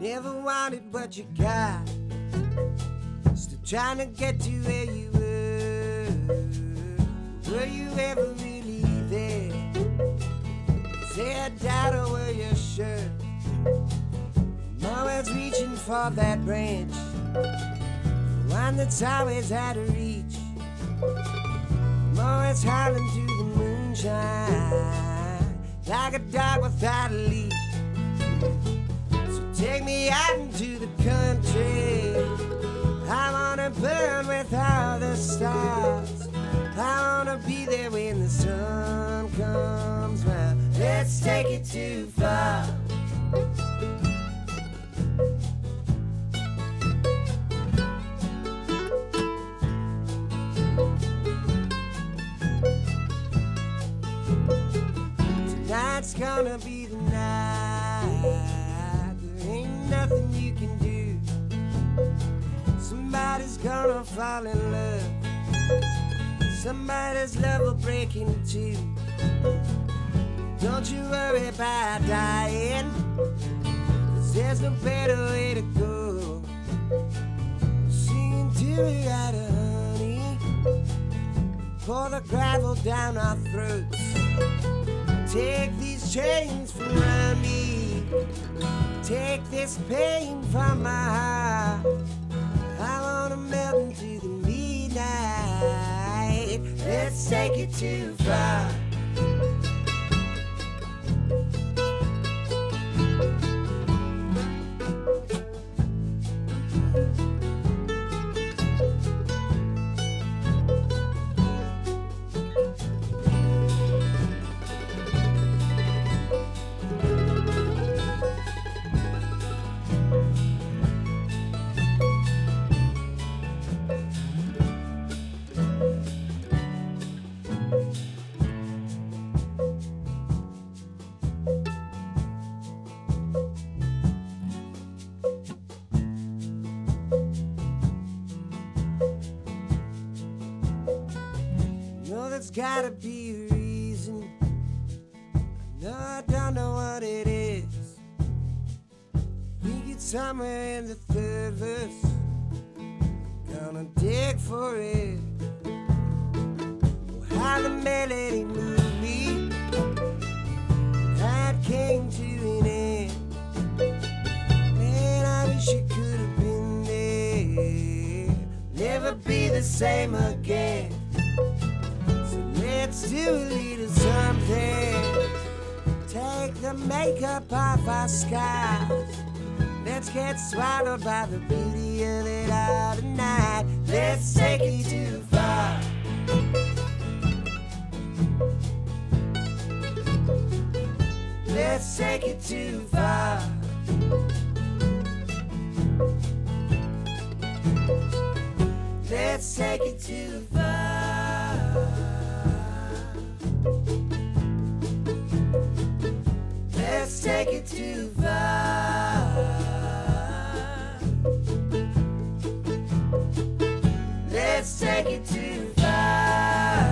Never wanted what you got. Still trying to get to where you were. Were you ever really there? Say I doubt or were you sure? I'm reaching for that branch. The one that's always out of reach. I'm always howling to the moonshine. Like a dog without a leash. Take me out into the country. I wanna burn with all the stars. I wanna be there when the sun comes round. Let's take it too far. Tonight's gonna be the night. Nothing you can do. Somebody's gonna fall in love. Somebody's love will break in two. Don't you worry about dying. Cause there's no better way to go. Singing got a honey. Pour the gravel down our throats. Take these chains from around me. Take this pain from my heart. I wanna melt into the midnight. Let's take it too far. There's gotta be a reason. No, I don't know what it is. Think it's somewhere in the third verse. Gonna dig for it. Oh, how the melody moved me. It came to an end. Man, I wish it could have been there. Never be the same again. Do a little something. Take the makeup off our skies. Let's get swallowed by the beauty of it all tonight. Let's take it too far. Let's take it too far. Let's take it too far. way too far. Let's take it too far.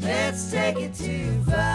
Let's take it too far.